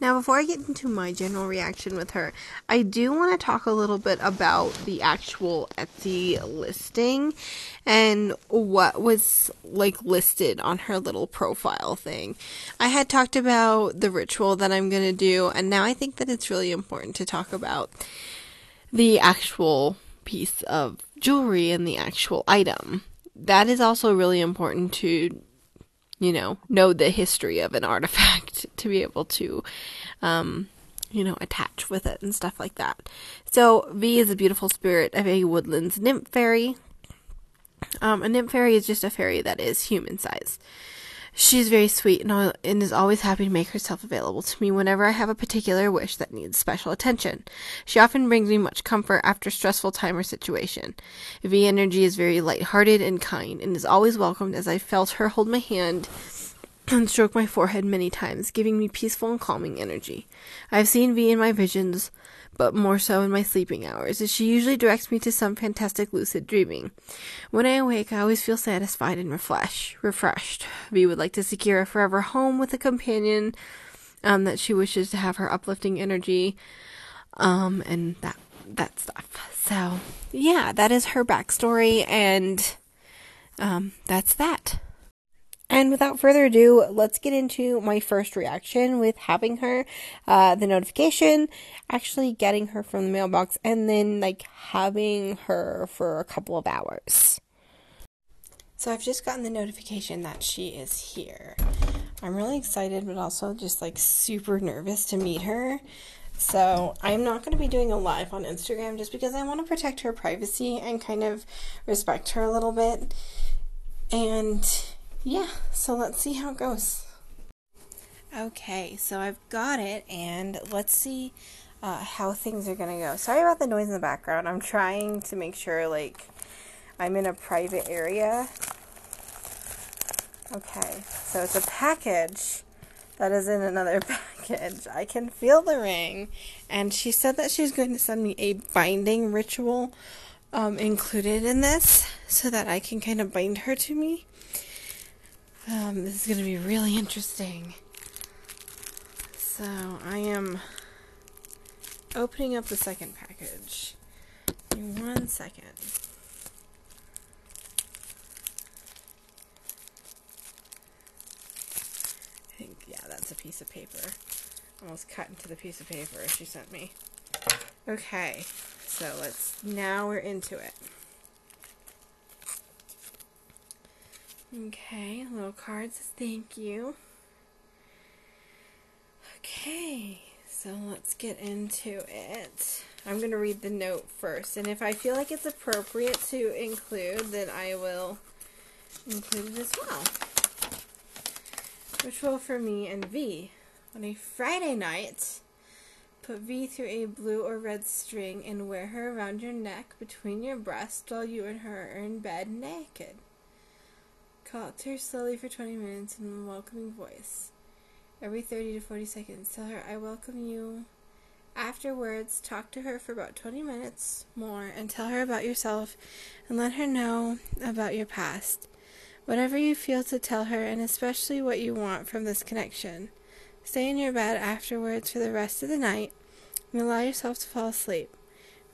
Now, before I get into my general reaction with her, I do want to talk a little bit about the actual Etsy listing and what was like listed on her little profile thing. I had talked about the ritual that I'm going to do, and now I think that it's really important to talk about the actual piece of jewelry and the actual item. That is also really important to you know, know the history of an artifact to be able to, um, you know, attach with it and stuff like that. So, V is a beautiful spirit of a woodlands nymph fairy. Um, a nymph fairy is just a fairy that is human size. She's very sweet and, and is always happy to make herself available to me whenever I have a particular wish that needs special attention. She often brings me much comfort after stressful time or situation. V Energy is very light-hearted and kind and is always welcomed as I felt her hold my hand and stroke my forehead many times, giving me peaceful and calming energy. I have seen V in my visions but more so in my sleeping hours, as she usually directs me to some fantastic lucid dreaming. When I awake, I always feel satisfied and refresh, refreshed. V would like to secure a forever home with a companion um, that she wishes to have her uplifting energy, um, and that that stuff. So, yeah, that is her backstory, and um, that's that. And without further ado, let's get into my first reaction with having her, uh, the notification, actually getting her from the mailbox, and then like having her for a couple of hours. So I've just gotten the notification that she is here. I'm really excited, but also just like super nervous to meet her. So I'm not going to be doing a live on Instagram just because I want to protect her privacy and kind of respect her a little bit. And yeah, so let's see how it goes. Okay, so I've got it, and let's see uh, how things are gonna go. Sorry about the noise in the background. I'm trying to make sure, like, I'm in a private area. Okay, so it's a package that is in another package. I can feel the ring, and she said that she's going to send me a binding ritual um, included in this so that I can kind of bind her to me. Um, this is going to be really interesting. So, I am opening up the second package. In one second. I think, yeah, that's a piece of paper. Almost cut into the piece of paper she sent me. Okay, so let's, now we're into it. Okay, little cards, thank you. Okay, so let's get into it. I'm going to read the note first, and if I feel like it's appropriate to include, then I will include it as well. Ritual for me and V. On a Friday night, put V through a blue or red string and wear her around your neck between your breasts while you and her are in bed naked. Talk to her slowly for 20 minutes in a welcoming voice. Every 30 to 40 seconds, tell her, I welcome you. Afterwards, talk to her for about 20 minutes more and tell her about yourself and let her know about your past. Whatever you feel to tell her, and especially what you want from this connection. Stay in your bed afterwards for the rest of the night and allow yourself to fall asleep.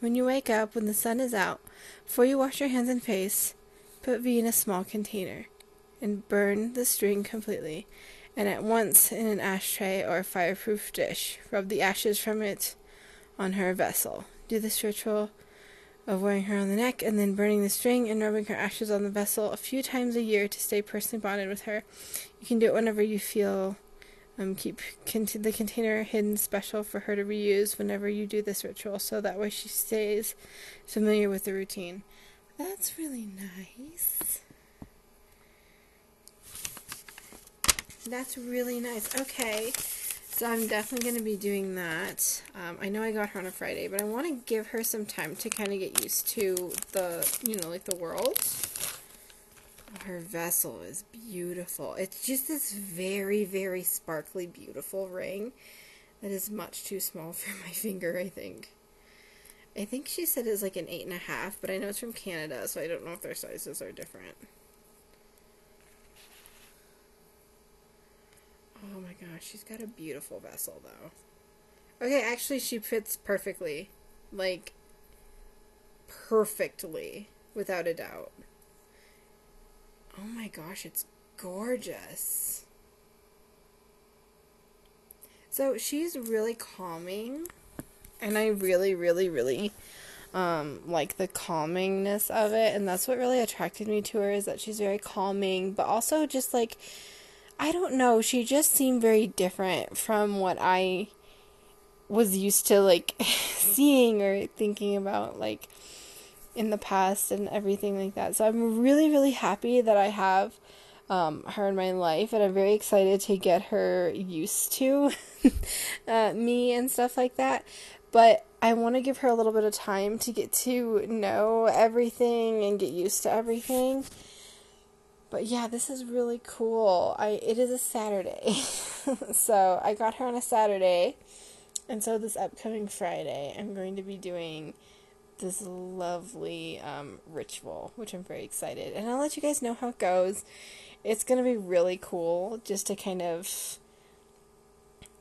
When you wake up, when the sun is out, before you wash your hands and face, put V in a small container and burn the string completely, and at once in an ashtray or fireproof dish. Rub the ashes from it on her vessel. Do this ritual of wearing her on the neck and then burning the string and rubbing her ashes on the vessel a few times a year to stay personally bonded with her. You can do it whenever you feel. Um, keep cont- the container hidden special for her to reuse whenever you do this ritual, so that way she stays familiar with the routine. That's really nice. That's really nice. Okay. So I'm definitely going to be doing that. Um, I know I got her on a Friday, but I want to give her some time to kind of get used to the, you know, like the world. Her vessel is beautiful. It's just this very, very sparkly, beautiful ring that is much too small for my finger, I think. I think she said it's like an eight and a half, but I know it's from Canada, so I don't know if their sizes are different. Oh my gosh, she's got a beautiful vessel though. Okay, actually she fits perfectly. Like perfectly, without a doubt. Oh my gosh, it's gorgeous. So she's really calming, and I really, really, really um, like the calmingness of it, and that's what really attracted me to her is that she's very calming, but also just like I don't know, she just seemed very different from what I was used to like seeing or thinking about like in the past and everything like that. So I'm really really happy that I have um, her in my life, and I'm very excited to get her used to uh, me and stuff like that. But I want to give her a little bit of time to get to know everything and get used to everything. But yeah, this is really cool. I it is a Saturday. so, I got her on a Saturday. And so this upcoming Friday, I'm going to be doing this lovely um, ritual, which I'm very excited. And I'll let you guys know how it goes it's going to be really cool just to kind of,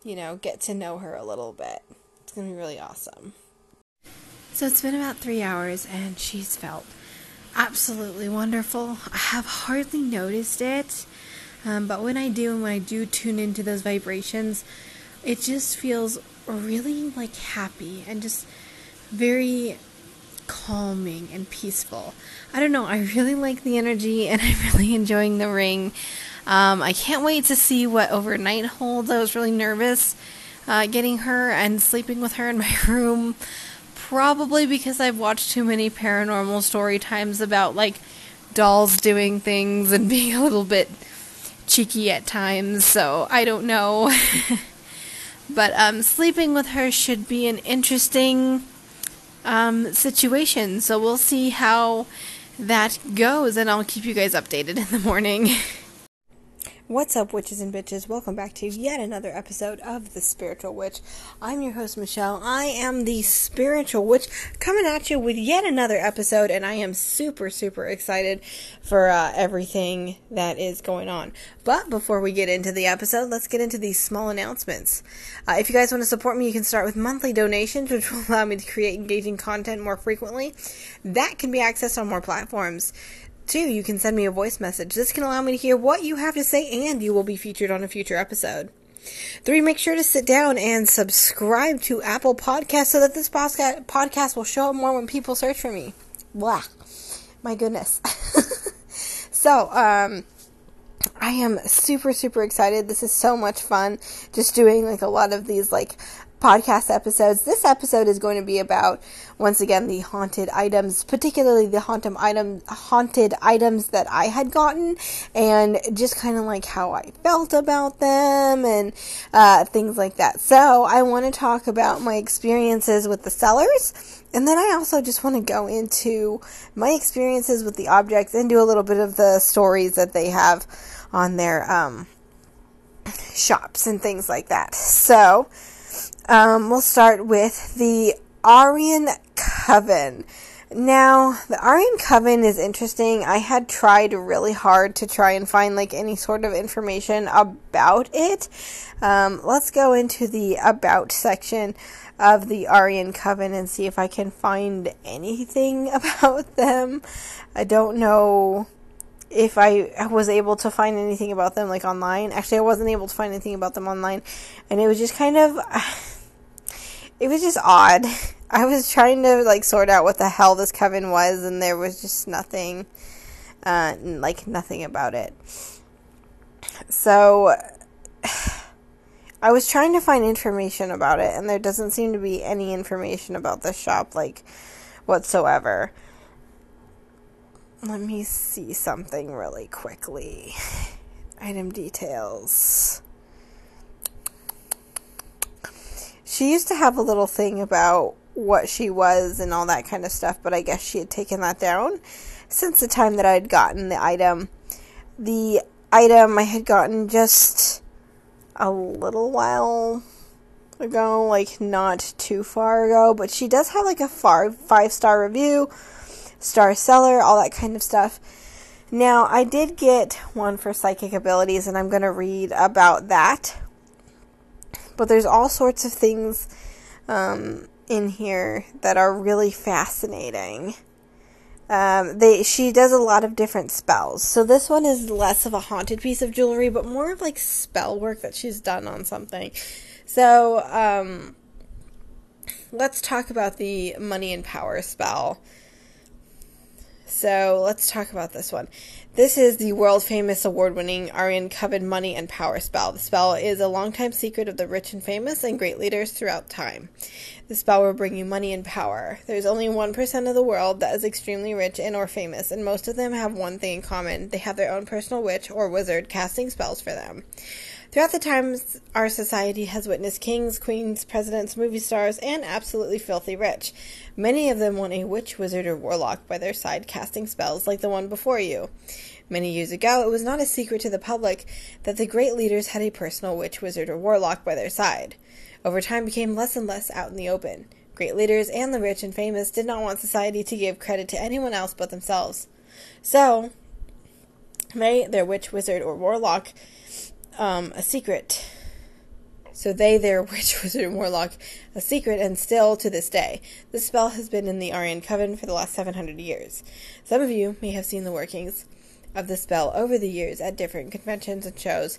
you know, get to know her a little bit. It's going to be really awesome. So it's been about three hours and she's felt absolutely wonderful. I have hardly noticed it, um, but when I do, and when I do tune into those vibrations, it just feels really like happy and just very calming and peaceful. I don't know, I really like the energy and I'm really enjoying the ring. Um, I can't wait to see what overnight holds. I was really nervous uh, getting her and sleeping with her in my room. Probably because I've watched too many paranormal story times about like dolls doing things and being a little bit cheeky at times, so I don't know. but um, sleeping with her should be an interesting um, situation. So we'll see how that goes, and I'll keep you guys updated in the morning. What's up, witches and bitches? Welcome back to yet another episode of The Spiritual Witch. I'm your host, Michell. I am the Spiritual Witch coming at you with yet another episode, and I am super, super excited for uh, everything that is going on. But before we get into the episode, let's get into these small announcements. Uh, if you guys want to support me, you can start with monthly donations, which will allow me to create engaging content more frequently. That can be accessed on more platforms. Two, you can send me a voice message. This can allow me to hear what you have to say and you will be featured on a future episode. Three, make sure to sit down and subscribe to Apple Podcasts so that this podcast will show up more when people search for me. Blah. My goodness. so, um, I am super, super excited. This is so much fun. Just doing like a lot of these like podcast episodes. This episode is going to be about once again the haunted items, particularly the haunted item haunted items that I had gotten, and just kind of like how I felt about them and uh, things like that. So I want to talk about my experiences with the sellers. And then I also just want to go into my experiences with the objects and do a little bit of the stories that they have on their um, shops and things like that. So, um, we'll start with the Aryan Coven. Now, the Aryan Coven is interesting. I had tried really hard to try and find like any sort of information about it. Um, let's go into the about section of the Aryan Coven and see if I can find anything about them. I don't know if I was able to find anything about them like online. Actually, I wasn't able to find anything about them online, and it was just kind of it was just odd. I was trying to like sort out what the hell this coven was, and there was just nothing, uh, like nothing about it. So I was trying to find information about it, and there doesn't seem to be any information about the shop, like whatsoever. Let me see something really quickly. Item details. She used to have a little thing about what she was and all that kind of stuff, but I guess she had taken that down since the time that I had gotten the item. The item I had gotten just a little while ago, like not too far ago, but she does have like a far five star review, star seller, all that kind of stuff. Now, I did get one for psychic abilities, and I'm going to read about that. But there's all sorts of things um, in here that are really fascinating. Um, they she does a lot of different spells. So this one is less of a haunted piece of jewelry, but more of like spell work that she's done on something. So um, let's talk about the money and power spell. So let's talk about this one. This is the world famous award winning Aryan Coven Money and Power spell. The spell is a long-time secret of the rich and famous and great leaders throughout time. The spell will bring you money and power. There's only 1% of the world that is extremely rich and or famous, and most of them have one thing in common. They have their own personal witch or wizard casting spells for them. Throughout the times, our society has witnessed kings, queens, presidents, movie stars, and absolutely filthy rich. Many of them want a witch, wizard, or warlock by their side casting spells like the one before you. Many years ago, it was not a secret to the public that the great leaders had a personal witch, wizard, or warlock by their side. Over time became less and less out in the open. Great leaders and the rich and famous did not want society to give credit to anyone else but themselves. So, they, their witch, wizard, or warlock, um, a secret. So they, their witch, wizard, and warlock, a secret, and still to this day. This spell has been in the Aryan Coven for the last 700 years. Some of you may have seen the workings of the spell over the years at different conventions and shows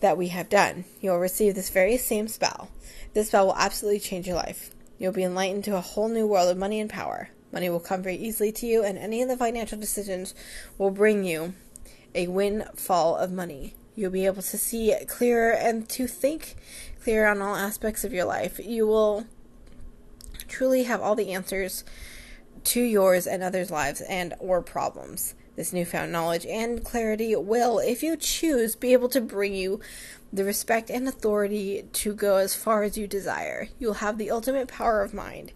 that we have done. You'll receive this very same spell. This spell will absolutely change your life. You'll be enlightened to a whole new world of money and power. Money will come very easily to you, and any of the financial decisions will bring you a windfall of money. You'll be able to see clearer and to think clearer on all aspects of your life. You will truly have all the answers to yours and others' lives and or problems. This newfound knowledge and clarity will, if you choose, be able to bring you the respect and authority to go as far as you desire. You will have the ultimate power of mind.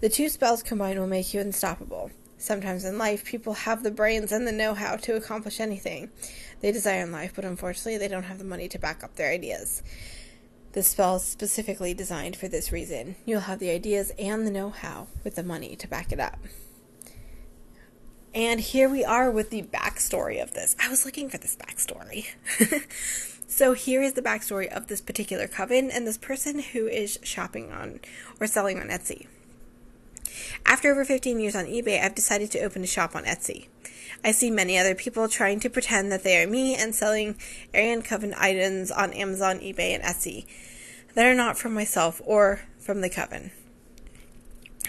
The two spells combined will make you unstoppable. Sometimes in life, people have the brains and the know how to accomplish anything they desire in life, but unfortunately, they don't have the money to back up their ideas. This spell is specifically designed for this reason. You'll have the ideas and the know how with the money to back it up. And here we are with the backstory of this. I was looking for this backstory. so here is the backstory of this particular coven and this person who is shopping on or selling on Etsy. After over 15 years on eBay, I've decided to open a shop on Etsy. I see many other people trying to pretend that they are me and selling Aryan Coven items on Amazon, eBay, and Etsy that are not from myself or from the Coven.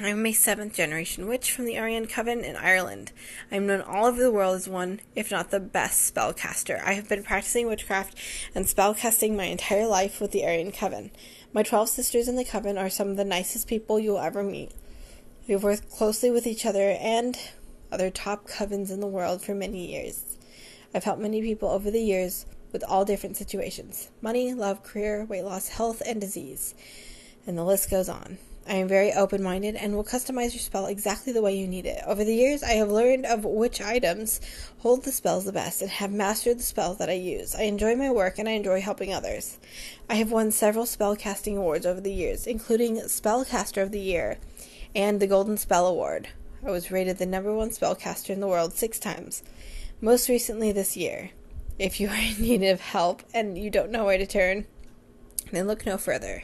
I am a seventh generation witch from the Aryan Coven in Ireland. I am known all over the world as one, if not the best, spellcaster. I have been practicing witchcraft and spellcasting my entire life with the Aryan Coven. My twelve sisters in the Coven are some of the nicest people you'll ever meet. We worked closely with each other and other top covens in the world for many years. I've helped many people over the years with all different situations money, love, career, weight loss, health, and disease. And the list goes on. I am very open minded and will customize your spell exactly the way you need it. Over the years, I have learned of which items hold the spells the best and have mastered the spells that I use. I enjoy my work and I enjoy helping others. I have won several spell casting awards over the years, including Spellcaster of the Year and the Golden Spell Award. I was rated the number one spellcaster in the world six times, most recently this year. If you are in need of help and you don't know where to turn, then look no further.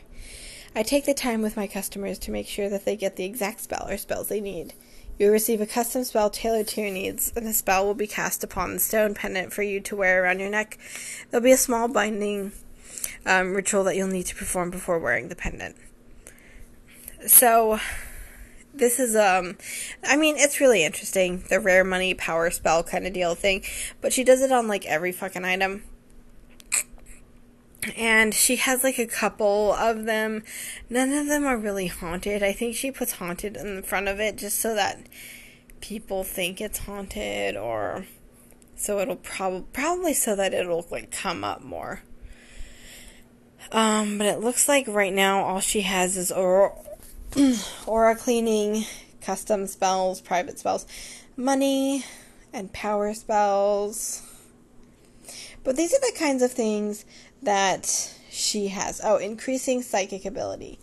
I take the time with my customers to make sure that they get the exact spell or spells they need. You'll receive a custom spell tailored to your needs, and the spell will be cast upon the stone pendant for you to wear around your neck. There'll be a small binding um, ritual that you'll need to perform before wearing the pendant. So, this is um I mean it's really interesting the rare money power spell kind of deal thing but she does it on like every fucking item and she has like a couple of them. None of them are really haunted. I think she puts haunted in the front of it just so that people think it's haunted or so it'll probably probably so that it'll like come up more. Um, but it looks like right now all she has is aura cleaning, custom spells, private spells, money, and power spells. But these are the kinds of things that she has. Oh, increasing psychic ability.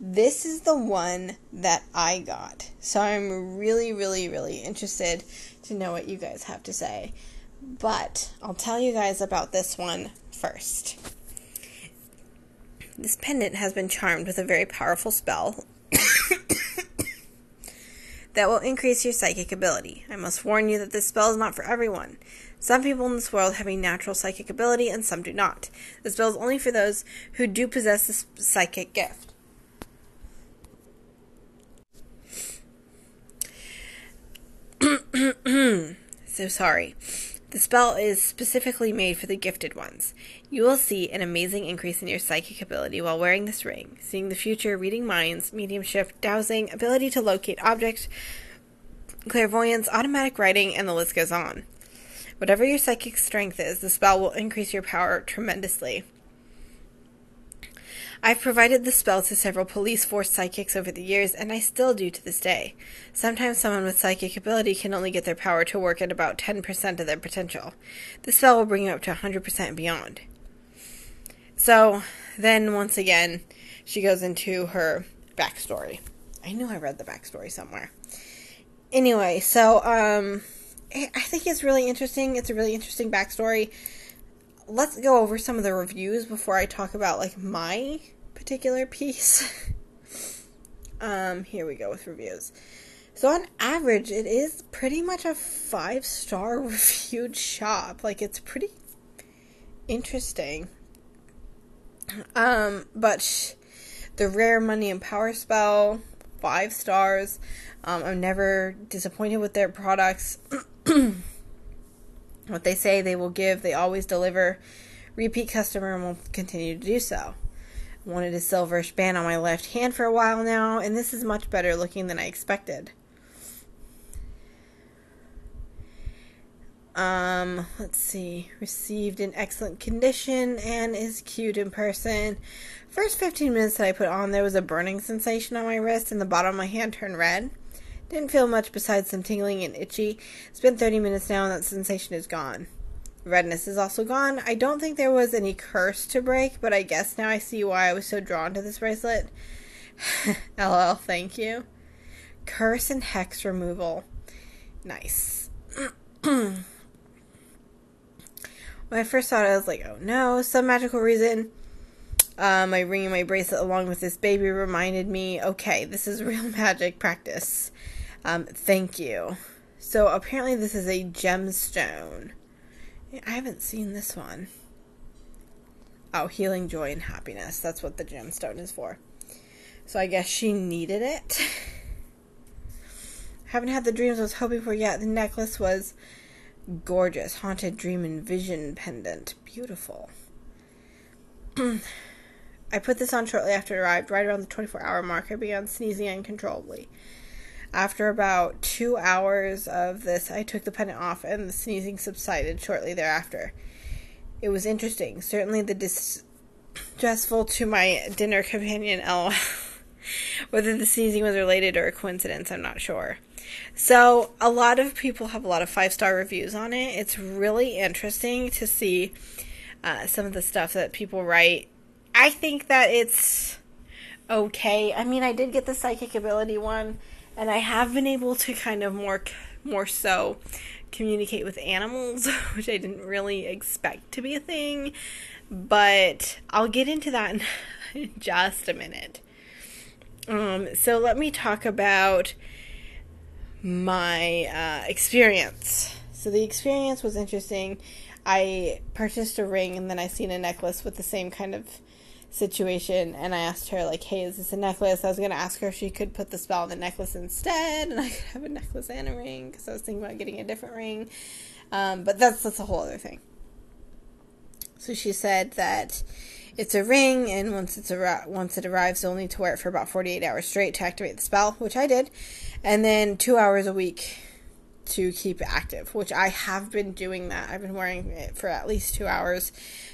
This is the one that I got. So I'm really, really, really interested to know what you guys have to say. But I'll tell you guys about this one first. This pendant has been charmed with a very powerful spell that will increase your psychic ability. I must warn you that this spell is not for everyone. Some people in this world have a natural psychic ability and some do not. The spell is only for those who do possess this psychic gift. so sorry. The spell is specifically made for the gifted ones. You will see an amazing increase in your psychic ability while wearing this ring, seeing the future, reading minds, mediumship, dowsing, ability to locate objects, clairvoyance, automatic writing, and the list goes on. Whatever your psychic strength is, the spell will increase your power tremendously. I've provided the spell to several police force psychics over the years, and I still do to this day. Sometimes someone with psychic ability can only get their power to work at about 10% of their potential. The spell will bring you up to 100% and beyond. So, then once again, she goes into her backstory. I knew I read the backstory somewhere. Anyway, so, um, I think it's really interesting. It's a really interesting backstory let's go over some of the reviews before I talk about like my particular piece. um, here we go with reviews. So on average, it is pretty much a five star reviewed shop. Like it's pretty interesting. Um, but sh- the rare money and power spell, five stars. Um, I'm never disappointed with their products. what they say they will give, they always deliver. Repeat customer and will continue to do so I wanted a silverish band on my left hand for a while now, and this is much better looking than I expected. Um, let's see. Received in excellent condition and is cute in person. First 15 minutes that I put on, there was a burning sensation on my wrist, and the bottom of my hand turned red. Didn't feel much besides some tingling and itchy. It's been 30 minutes now, and that sensation is gone redness is also gone. I don't think there was any curse to break, but I guess now I see why I was so drawn to this bracelet. LL, thank you. Curse and hex removal. Nice. when I first saw it, I was like, oh no, some magical reason. Uh, my ring and my bracelet, along with this baby, reminded me okay, this is real magic practice. Um, thank you. So apparently, this is a gemstone. I haven't seen this one. Oh, healing joy and happiness. That's what the gemstone is for. So I guess she needed it. haven't had the dreams I was hoping for yet. The necklace was gorgeous. Haunted dream and vision pendant. Beautiful. I put this on shortly after it arrived. Right around the 24 hour mark, I began sneezing uncontrollably. After about two hours of this, I took the pendant off and the sneezing subsided shortly thereafter. It was interesting, certainly the distressful to my dinner companion, L. Whether the sneezing was related or a coincidence, I'm not sure. So, a lot of people have a lot of five star reviews on it. It's really interesting to see uh, some of the stuff that people write. I think that it's okay. I mean, I did get the psychic ability one and I have been able to kind of more more so communicate with animals, which I didn't really expect to be a thing, but I'll get into that in just a minute. Um, so let me talk about my uh, experience. So the experience was interesting. I purchased a ring and then I seen a necklace with the same kind of situation and I asked her like, "Hey, is this a necklace?" I was gonna ask her if she could put the spell on the necklace instead, and I could have a necklace and a ring because I was thinking about getting a different ring. Um, but that's that's a whole other thing. So she said that it's a ring, and once it's ar- once it arrives, you'll need to wear it for about forty eight hours straight to activate the spell, which I did, and then two hours a week to keep active, which I have been doing that. I've been wearing it for at least two hours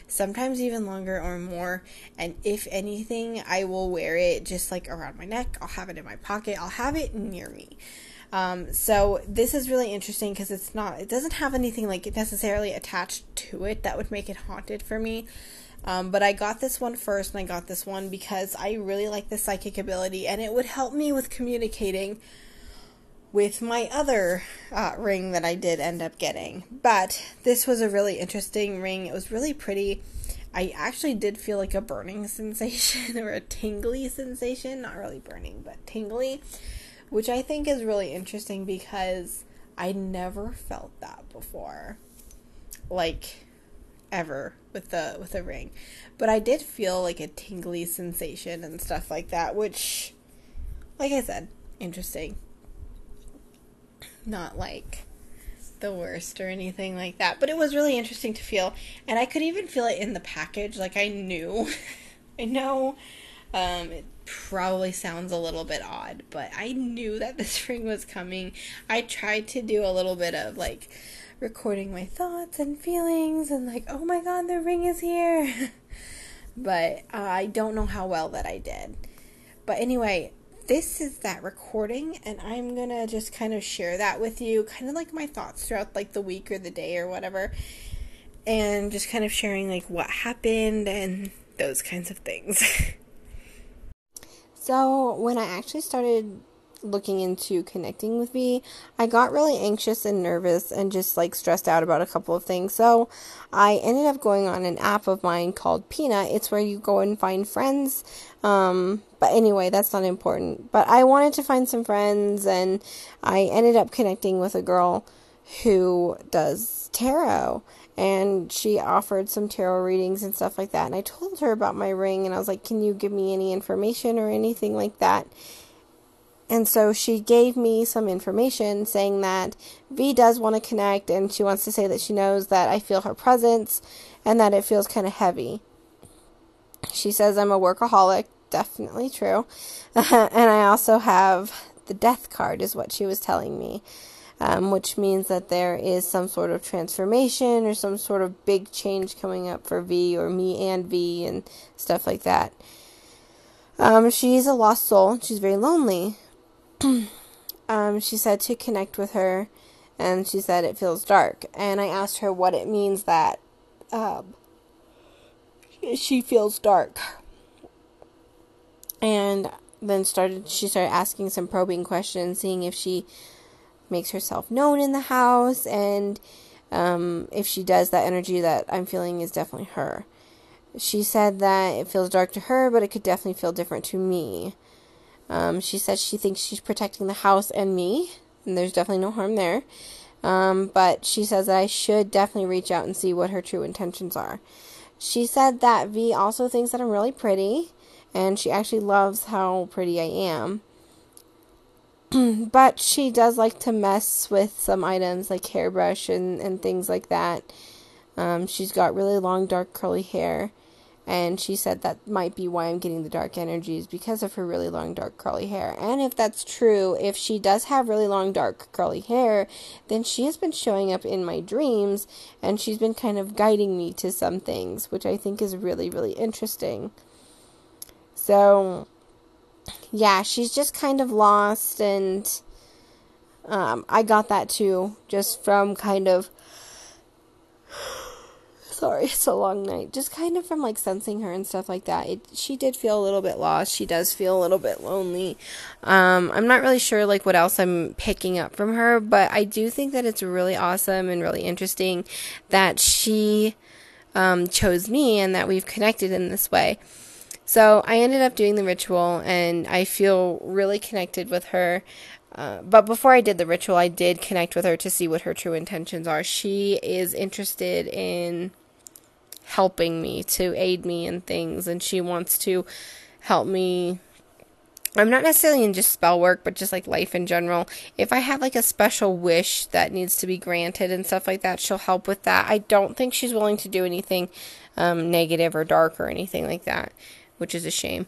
sometimes even longer or more. And if anything, I will wear it just like around my neck. I'll have it in my pocket. I'll have it near me. Um, so this is really interesting because it's not, it doesn't have anything like necessarily attached to it that would make it haunted for me. Um, but I got this one first, and I got this one because I really like the psychic ability, and it would help me with communicating with my other uh, ring that I did end up getting. But this was a really interesting ring. It was really pretty. I actually did feel like a burning sensation or a tingly sensation. Not really burning, but tingly, which I think is really interesting because I never felt that before. Like ever with the with a ring. But I did feel like a tingly sensation and stuff like that, which like I said, interesting. Not like the worst or anything like that, but it was really interesting to feel and I could even feel it in the package like I knew. I know um, it probably sounds a little bit odd, but I knew that this ring was coming. I tried to do a little bit of like recording my thoughts and feelings and like, oh my god, the ring is here. but uh, I don't know how well that I did. But anyway, this is that recording and I'm to just kind of share that with you, kind of like my thoughts throughout like the week or the day or whatever. And just kind of sharing like what happened and those kinds of things. so, when I actually started looking into connecting with me, I got really anxious and nervous and just like stressed out about a couple of things. So I ended up going on an app of mine called Peanut. It's where you go and find friends. Um, but anyway, that's not important. But I wanted to find some friends and I ended up connecting with a girl who does tarot and she offered some tarot readings and stuff like that and I told her about my ring and I was like, "Can you give me any information or anything like that?" And so she gave me some information saying that V does want to connect and she wants to say that she knows that I feel her presence and that it feels kind of heavy. She says I'm a workaholic, definitely true. and I also have the death card, is what she was telling me, um, which means that there is some sort of transformation or some sort of big change coming up for V or me and V and stuff like that. Um, she's a lost soul. She's very lonely, um, she said to connect with her, and she said it feels dark. And I asked her what it means that um, she feels dark. And then started she started asking some probing questions, seeing if she makes herself known in the house and um, if she does that energy that I'm feeling is definitely her. She said that it feels dark to her, but it could definitely feel different to me. Um, she says she thinks she's protecting the house and me, and there's definitely no harm there. Um, but she says that I should definitely reach out and see what her true intentions are. She said that V also thinks that I'm really pretty, and she actually loves how pretty I am. but she does like to mess with some items like hairbrush and, and things like that. Um, she's got really long, dark, curly hair and she said that might be why I'm getting the dark energies because of her really long dark curly hair. And if that's true, if she does have really long dark curly hair, then she has been showing up in my dreams and she's been kind of guiding me to some things, which I think is really really interesting. So yeah, she's just kind of lost and um, I got that too just from kind of sorry, it's a long night. Just kind of from like sensing her and stuff like that. It she did feel a little bit lost. She does feel a little bit lonely. Um, I'm not really sure like what else I'm picking up from her, but I do think that it's really awesome and really interesting that she um, chose me and that we've connected in this way. So I ended up doing the ritual and I feel really connected with her. Uh, but before I did the ritual, I did connect with her to see what her true intentions are. She is interested in helping me to aid me in things and she wants to help me I'm not necessarily in just spell work, but just like life in general. If I have like a special wish that needs to be granted and stuff like that, she'll help with that. I don't think she's willing to do anything um, negative or dark or anything like that, which is a shame.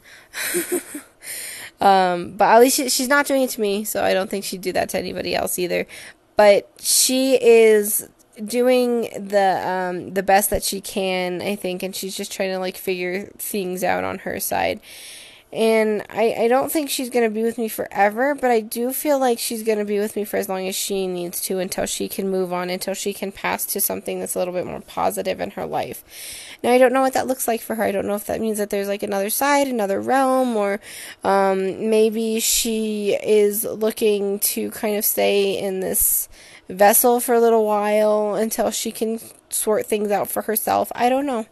um, but at least she, she's not doing it to me, so I don't think she'd do that to anybody else either. But she is doing the um the best that she can, I think, and she's just trying to like figure things out on her side. And I, I don't think she's going to be with me forever, but I do feel like she's going to be with me for as long as she needs to until she can move on, until she can pass to something that's a little bit more positive in her life. Now, I don't know what that looks like for her. I don't know if that means that there's like another side, another realm, or um, maybe she is looking to kind of stay in this vessel for a little while until she can sort things out for herself. I don't know.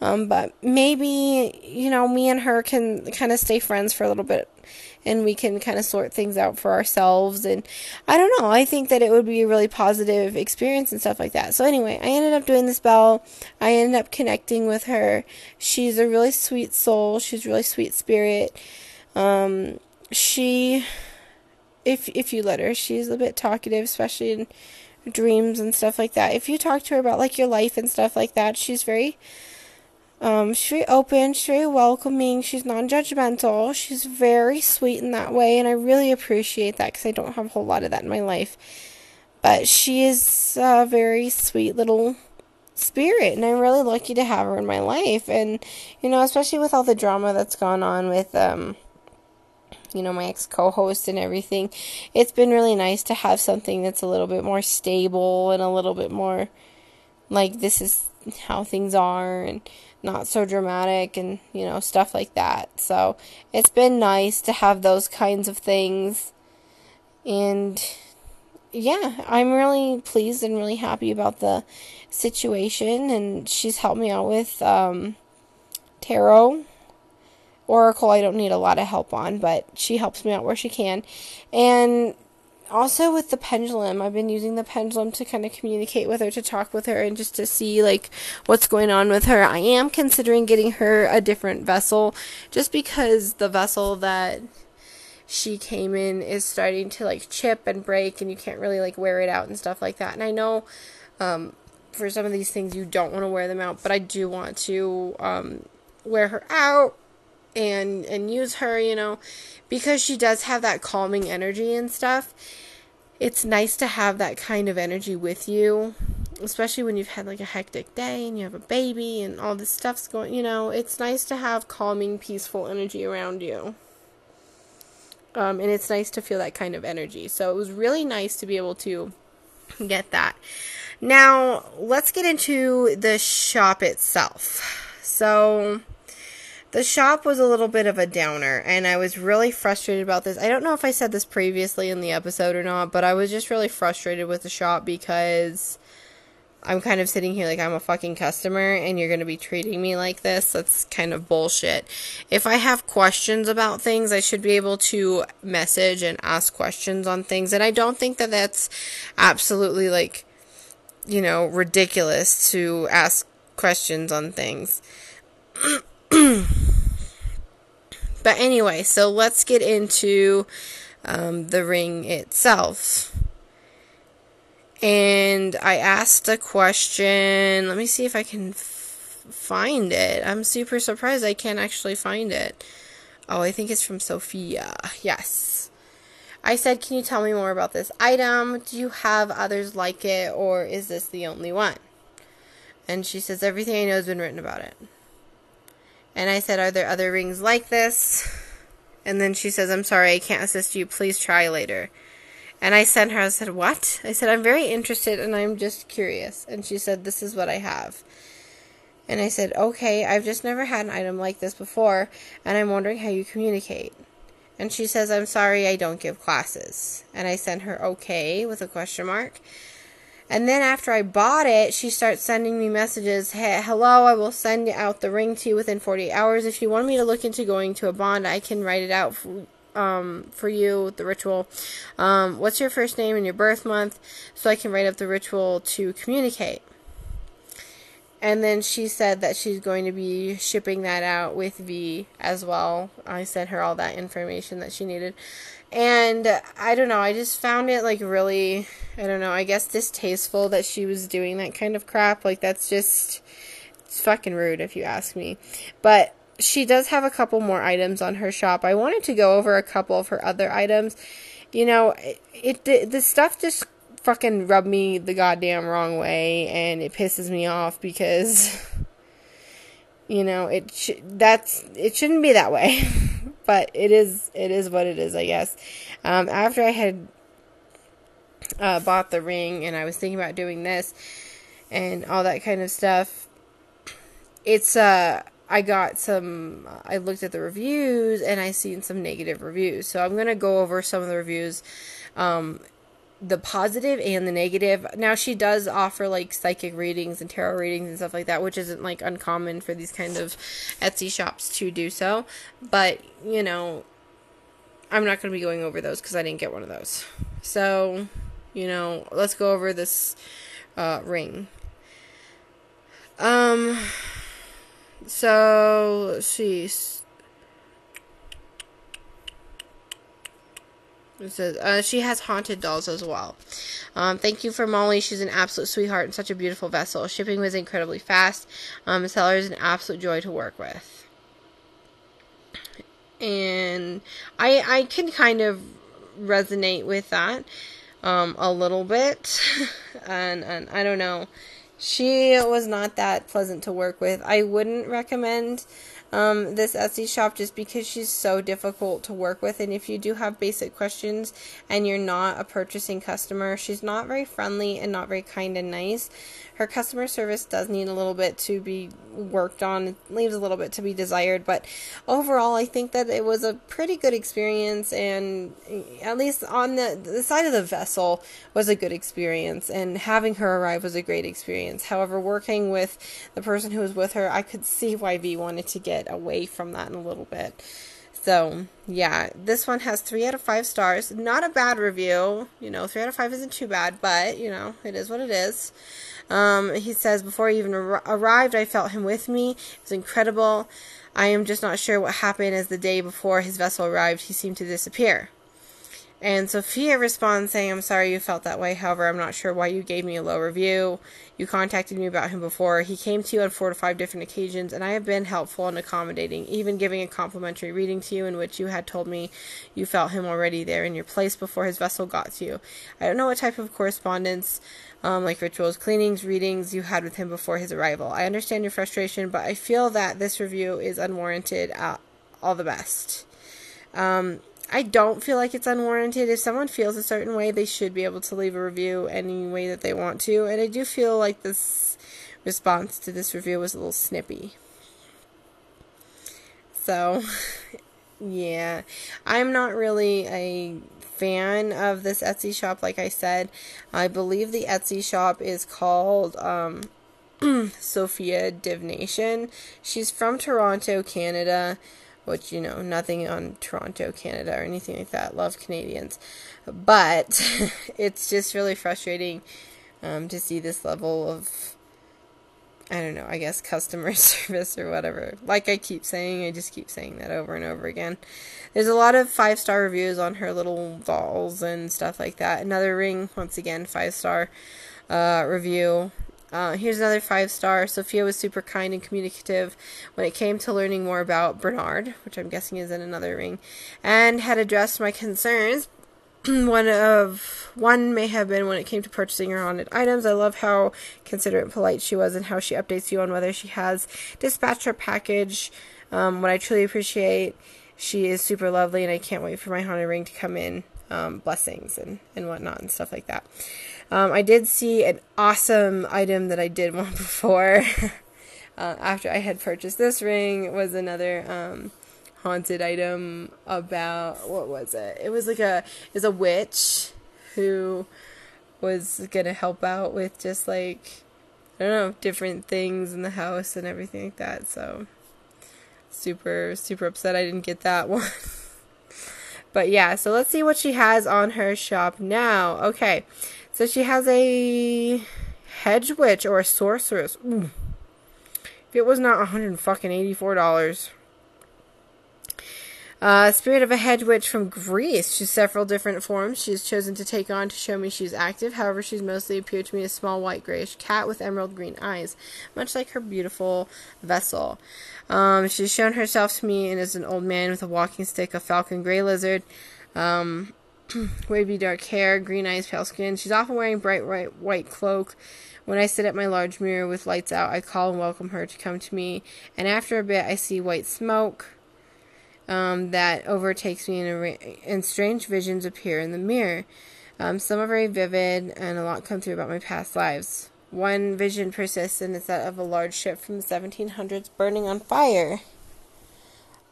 Um, but maybe, you know, me and her can kind of stay friends for a little bit and we can kind of sort things out for ourselves. And I don't know, I think that it would be a really positive experience and stuff like that. So, anyway, I ended up doing this bell. I ended up connecting with her. She's a really sweet soul, she's a really sweet spirit. Um, she, if, if you let her, she's a bit talkative, especially in dreams and stuff like that. If you talk to her about like your life and stuff like that, she's very um, she's very open, she's very welcoming, she's non judgmental, she's very sweet in that way, and I really appreciate that because I don't have a whole lot of that in my life. But she is a very sweet little spirit, and I'm really lucky to have her in my life. And, you know, especially with all the drama that's gone on with, um, you know, my ex co host and everything, it's been really nice to have something that's a little bit more stable and a little bit more like this is how things are and not so dramatic and you know stuff like that. So it's been nice to have those kinds of things. And yeah i'm really pleased and really happy about the situation. And she's helped me out with um, tarot oracle i don't need a lot of help on but she helps me out where she can. And also with the pendulum i've been using the pendulum to kind of communicate with her to talk with her and just to see like what's going on with her. I am considering getting her a different vessel just because the vessel that she came in is starting to like chip and break and you can't really like wear it out and stuff like that. And i know um, for some of these things you don't want to wear them out but i do want to um, wear her out and and use her, you know, because she does have that calming energy and stuff. It's nice to have that kind of energy with you, especially when you've had like a hectic day and you have a baby and all this stuff's going, you know, it's nice to have calming, peaceful energy around you. Um, and it's nice to feel that kind of energy. So it was really nice to be able to get that. Now, let's get into the shop itself. So, the shop was a little bit of a downer, and I was really frustrated about this. I don't know if I said this previously in the episode or not, but I was just really frustrated with the shop because I'm kind of sitting here like I'm a fucking customer and you're going to be treating me like this. That's kind of bullshit. If I have questions about things, I should be able to message and ask questions on things. And I don't think that that's absolutely like, you know, ridiculous to ask questions on things. but anyway, so let's get into um, the ring itself. And I asked a question. Let me see if I can f- find it. I'm super surprised I can't actually find it. Oh, I think it's from Sophia. Yes. I said, Can you tell me more about this item? Do you have others like it, or is this the only one? And she says, Everything I know has been written about it. And I said, Are there other rings like this? And then she says, I'm sorry, I can't assist you. Please try later. And I sent her, I said, What? I said, I'm very interested and I'm just curious. And she said, This is what I have. And I said, Okay, I've just never had an item like this before, and I'm wondering how you communicate. And she says, I'm sorry, I don't give classes. And I sent her, Okay, with a question mark. And then after I bought it, she starts sending me messages. Hey, hello, I will send out the ring to you within 48 hours. If you want me to look into going to a bond, I can write it out for, um, for you, the ritual. Um, what's your first name and your birth month? So I can write up the ritual to communicate. And then she said that she's going to be shipping that out with V as well. I sent her all that information that she needed. And I don't know, I just found it like really, I don't know, I guess distasteful that she was doing that kind of crap. Like, that's just, it's fucking rude if you ask me. But she does have a couple more items on her shop. I wanted to go over a couple of her other items. You know, it, it the stuff just fucking rubbed me the goddamn wrong way and it pisses me off because you know, it sh- that's it shouldn't be that way. but it is it is what it is, I guess. Um, after I had uh, bought the ring and I was thinking about doing this and all that kind of stuff, it's uh I got some I looked at the reviews and I seen some negative reviews. So I'm to go over some of the reviews um the positive and the negative. Now she does offer like psychic readings and tarot readings and stuff like that, which isn't like uncommon for these kind of Etsy shops to do so. But, you know, I'm not going to be going over those cuz I didn't get one of those. So, you know, let's go over this uh, ring. Um so let's It says uh, she has haunted dolls as well. Um, thank you for Molly. She's an absolute sweetheart and such a beautiful vessel. Shipping was incredibly fast. Um, seller is an absolute joy to work with. And I I can kind of resonate with that um, a little bit, and and I don't know. She was not that pleasant to work with. I wouldn't recommend um, this Etsy shop just because she's so difficult to work with. And if you do have basic questions and you're not a purchasing customer, she's not very friendly and not very kind and nice. Her customer service does need a little bit to be worked on. It leaves a little bit to be desired, but overall, I think that it was a pretty good experience, and at least on the the side of the vessel was a good experience, and having her arrive was a great experience. However, working with the person who was with her, I could see why V wanted to get away from that in a little bit. So, yeah, this one has three out of five stars. Not a bad review. You know, three out of five isn't too bad, but, you know, it is what it is. Um, he says, Before he even ar- arrived, I felt him with me. It was incredible. I am just not sure what happened as the day before his vessel arrived, he seemed to disappear. And Sophia responds saying, I'm sorry you felt that way. However, I'm not sure why you gave me a low review. You contacted me about him before. He came to you on four to five different occasions, and I have been helpful and accommodating, even giving a complimentary reading to you in which you had told me you felt him already there in your place before his vessel got to you. I don't know what type of correspondence, um, like rituals, cleanings, readings you had with him before his arrival. I understand your frustration, but I feel that this review is unwarranted. Uh, all the best. Um, I don't feel like it's unwarranted. If someone feels a certain way, they should be able to leave a review any way that they want to. And I do feel like this response to this review was a little snippy. So, yeah. I'm not really a fan of this Etsy shop, like I said. I believe the Etsy shop is called um, Sophia Divination. She's from Toronto, Canada which you know nothing on Toronto, Canada, or anything like that. Love Canadians, but it's just really frustrating um, to see this level of I don't know. I guess customer service or whatever. Like I keep saying, I just keep saying that over and over again. There's a lot of five star reviews on her little dolls and stuff like that. Another ring, once again, five star uh, review. Uh, here's another five star. Sophia was super kind and communicative when it came to learning more about Bernard, which I'm guessing is in another ring, and had addressed my concerns. one of one may have been when it came to purchasing her haunted items. I love how considerate and polite she was, and how she updates you on whether she has dispatched her package. Um, what I truly appreciate, she is super lovely, and I can't wait for my haunted ring to come in. Um, blessings and and whatnot and stuff like that. Um, I did see an awesome item that I did want before. uh, after I had purchased this ring, was another um, haunted item about what was it? It was like a was a witch who was gonna help out with just like I don't know different things in the house and everything like that. So super super upset I didn't get that one. but yeah, so let's see what she has on her shop now. Okay. So she has a hedge witch or a sorceress. Ooh. If it was not 184 dollars. Uh, spirit of a hedge witch from Greece. She's several different forms she's chosen to take on to show me she's active. However, she's mostly appeared to me a small white grayish cat with emerald green eyes, much like her beautiful vessel. Um, she's shown herself to me and is an old man with a walking stick, a falcon gray lizard. Um, wavy dark hair, green eyes, pale skin. She's often wearing bright white, white cloak. When I sit at my large mirror with lights out, I call and welcome her to come to me. And after a bit, I see white smoke. um, that overtakes me, and, and strange visions appear in the mirror. Um, some are very vivid, and a lot come through about my past lives. One vision persists, and it's that of a large ship from the 1700s burning on fire.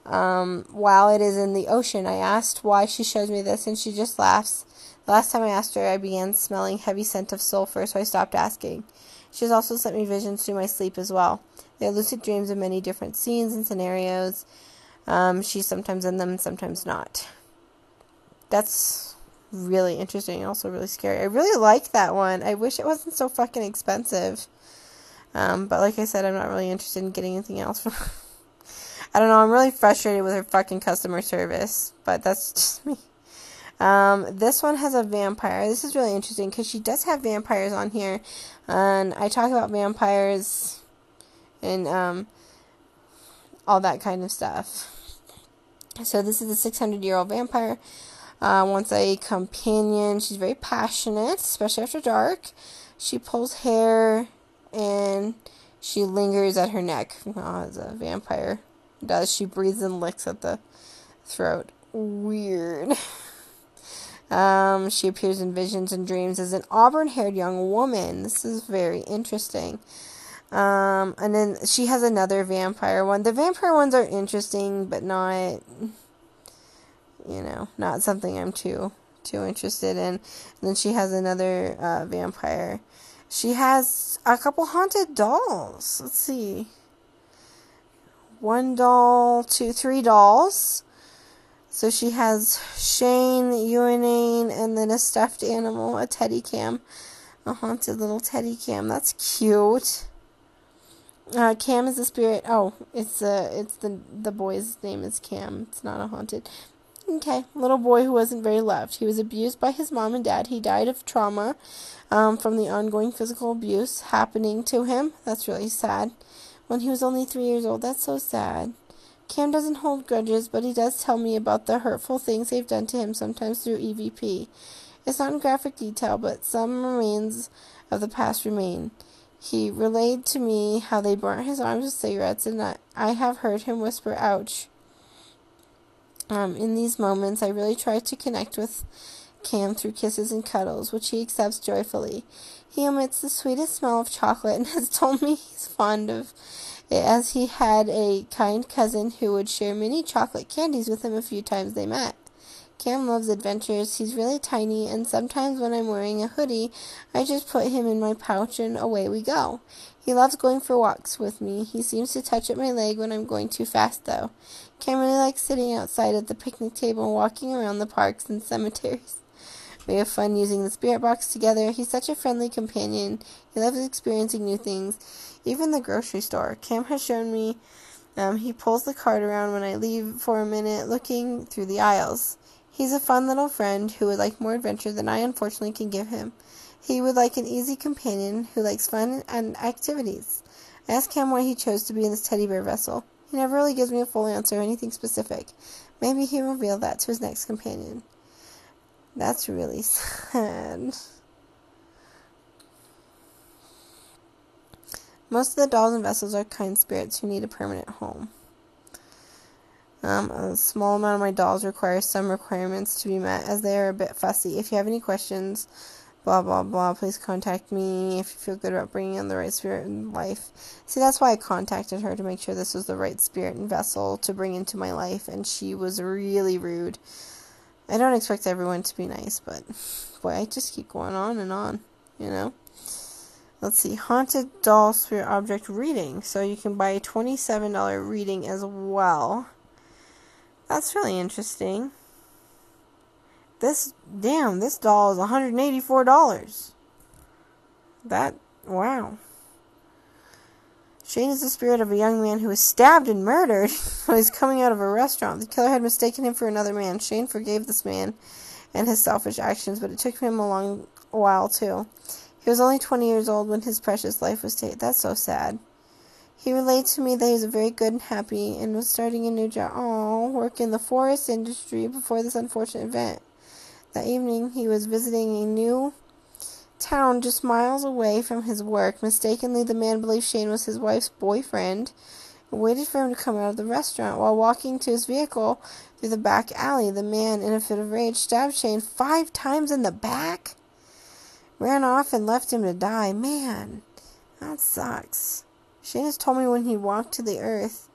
Um, while it is in the ocean, I asked why she shows me this, and she just laughs. The last time I asked her, I began smelling heavy scent of sulfur, so I stopped asking. She has also sent me visions through my sleep as well. They are lucid dreams of many different scenes and scenarios. Um, she's sometimes in them, sometimes not. That's really interesting, also really scary. I really like that one. I wish it wasn't so fucking expensive. Um, but like I said, I'm not really interested in getting anything else from. I don't know. I'm really frustrated with her fucking customer service, but that's just me. Um, this one has a vampire. This is really interesting because she does have vampires on here, and I talk about vampires and um, all that kind of stuff. So this is a 600 year old vampire. Uh, wants a companion. She's very passionate, especially after dark. She pulls hair and she lingers at her neck. Oh, as a vampire does. She breathes and licks at the throat. Weird. Um, she appears in visions and dreams as an auburn haired young woman. This is very interesting. Um, and then she has another vampire one. The vampire ones are interesting, but not, you know, not something I'm too too interested in. And then she has another uh, vampire. She has a couple haunted dolls. Let's see. One doll, two, three dolls. So she has Shane, Urinane, and then a stuffed animal, a teddy cam. A haunted little teddy cam. That's cute. Uh, Cam is the spirit. Oh, it's uh, it's the the boy's name is Cam. It's not a haunted. Okay, little boy who wasn't very loved. He was abused by his mom and dad. He died of trauma um, from the ongoing physical abuse happening to him. That's really sad. When he was only three years old, that's so sad. Cam doesn't hold grudges, but he does tell me about the hurtful things they've done to him, sometimes through EVP. It's not in graphic detail, but some remains of the past remain. He relayed to me how they burnt his arms with cigarettes, and I, I have heard him whisper, ouch. Um, in these moments, I really try to connect with Cam through kisses and cuddles, which he accepts joyfully. He emits the sweetest smell of chocolate and has told me he's fond of it, as he had a kind cousin who would share many chocolate candies with him a few times they met. Cam loves adventures. He's really tiny, and sometimes when I'm wearing a hoodie, I just put him in my pouch and away we go. He loves going for walks with me. He seems to touch at my leg when I'm going too fast, though. Cam really likes sitting outside at the picnic table and walking around the parks and cemeteries. We have fun using the spirit box together. He's such a friendly companion. He loves experiencing new things. Even the grocery store. Cam has shown me um, he pulls the cart around when I leave for a minute, looking through the aisles. He's a fun little friend who would like more adventure than I unfortunately can give him. He would like an easy companion who likes fun and activities. I asked Cam why he chose to be in this teddy bear vessel. He never really gives me a full answer or anything specific. Maybe he will reveal that to his next companion. That's really sad. Most of the dolls and vessels are kind spirits who need a permanent home. Um, a small amount of my dolls require some requirements to be met as they are a bit fussy. If you have any questions, blah blah blah, please contact me if you feel good about bringing in the right spirit in life. See, that's why I contacted her to make sure this was the right spirit and vessel to bring into my life, and she was really rude. I don't expect everyone to be nice, but boy, I just keep going on and on, you know? Let's see, Haunted Doll Spirit Object Reading. So you can buy a $27 reading as well. That's really interesting. This, damn, this doll is $184. That, wow. Shane is the spirit of a young man who was stabbed and murdered when he was coming out of a restaurant. The killer had mistaken him for another man. Shane forgave this man and his selfish actions, but it took him a long while, too. He was only 20 years old when his precious life was taken. That's so sad. He relayed to me that he was very good and happy and was starting a new job. Oh, work in the forest industry before this unfortunate event. That evening, he was visiting a new town just miles away from his work. Mistakenly, the man believed Shane was his wife's boyfriend and waited for him to come out of the restaurant. While walking to his vehicle through the back alley, the man, in a fit of rage, stabbed Shane five times in the back. Ran off and left him to die. Man, that sucks. Shane has told me when he walked to the earth,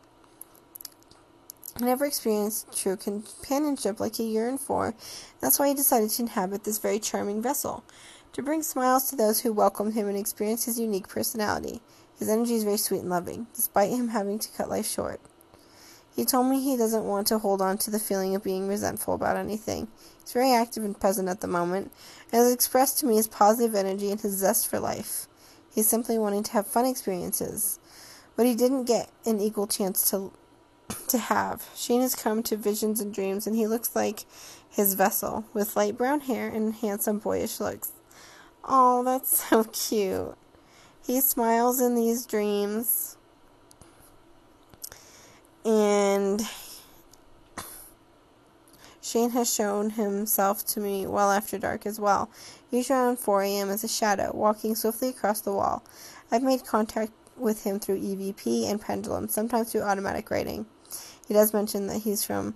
he never experienced true companionship like he yearned for. That's why he decided to inhabit this very charming vessel, to bring smiles to those who welcomed him and experience his unique personality. His energy is very sweet and loving, despite him having to cut life short. He told me he doesn't want to hold on to the feeling of being resentful about anything. He's very active and present at the moment, and has expressed to me his positive energy and his zest for life. He's simply wanting to have fun experiences, but he didn't get an equal chance to to have. Sheen has come to visions and dreams, and he looks like his vessel, with light brown hair and handsome boyish looks. Oh, that's so cute. He smiles in these dreams. And Shane has shown himself to me well after dark as well, usually around 4 a.m. as a shadow, walking swiftly across the wall. I've made contact with him through EVP and Pendulum, sometimes through automatic writing. He does mention that he's from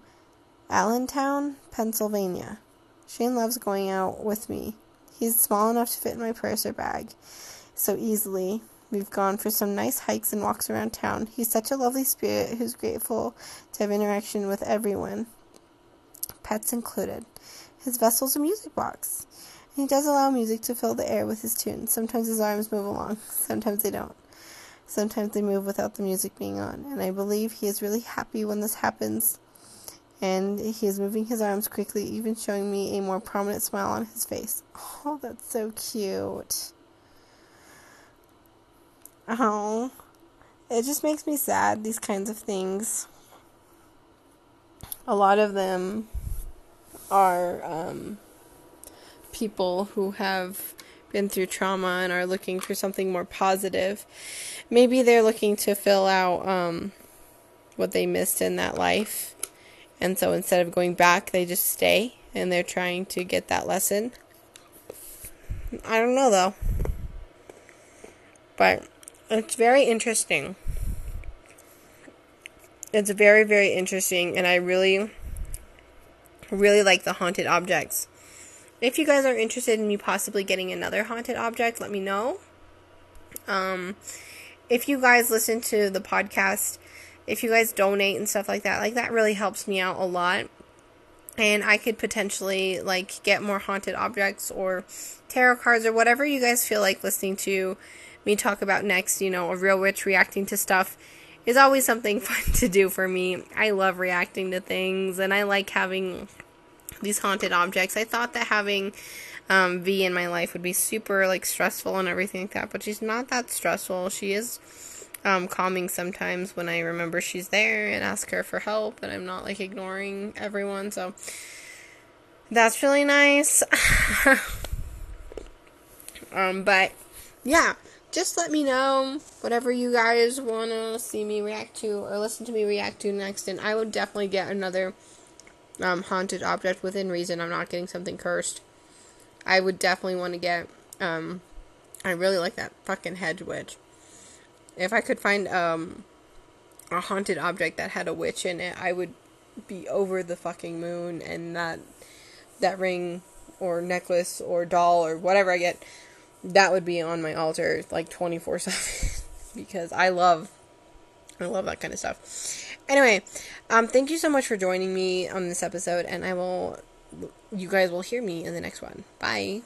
Allentown, Pennsylvania. Shane loves going out with me. He's small enough to fit in my purse or bag so easily. We've gone for some nice hikes and walks around town. He's such a lovely spirit who's grateful to have interaction with everyone, pets included. His vessel's a music box. And he does allow music to fill the air with his tunes. Sometimes his arms move along, sometimes they don't. Sometimes they move without the music being on. And I believe he is really happy when this happens. And he is moving his arms quickly, even showing me a more prominent smile on his face. Oh, that's so cute. Oh, it just makes me sad, these kinds of things. A lot of them are um, people who have been through trauma and are looking for something more positive. Maybe they're looking to fill out um, what they missed in that life. And so instead of going back, they just stay and they're trying to get that lesson. I don't know though. But it's very interesting. It's very, very interesting, and I really, really like the haunted objects. If you guys are interested in me possibly getting another haunted object, let me know. Um, if you guys listen to the podcast, if you guys donate and stuff like that, like that really helps me out a lot. And I could potentially like get more haunted objects or tarot cards or whatever you guys feel like listening to me talk about next, you know, a real witch reacting to stuff is always something fun to do for me. I love reacting to things and I like having these haunted objects. I thought that having um, V in my life would be super like stressful and everything like that, but she's not that stressful. She is um, calming sometimes when I remember she's there and ask her for help and I'm not like ignoring everyone. So that's really nice. um, but yeah, just let me know whatever you guys want to see me react to or listen to me react to next, and I would definitely get another um, haunted object within reason. I'm not getting something cursed. I would definitely want to get. Um, I really like that fucking hedge witch. If I could find um, a haunted object that had a witch in it, I would be over the fucking moon, and that that ring or necklace or doll or whatever I get that would be on my altar like 24 7 because I love I love that kind of stuff. Anyway, um thank you so much for joining me on this episode and I will you guys will hear me in the next one. Bye.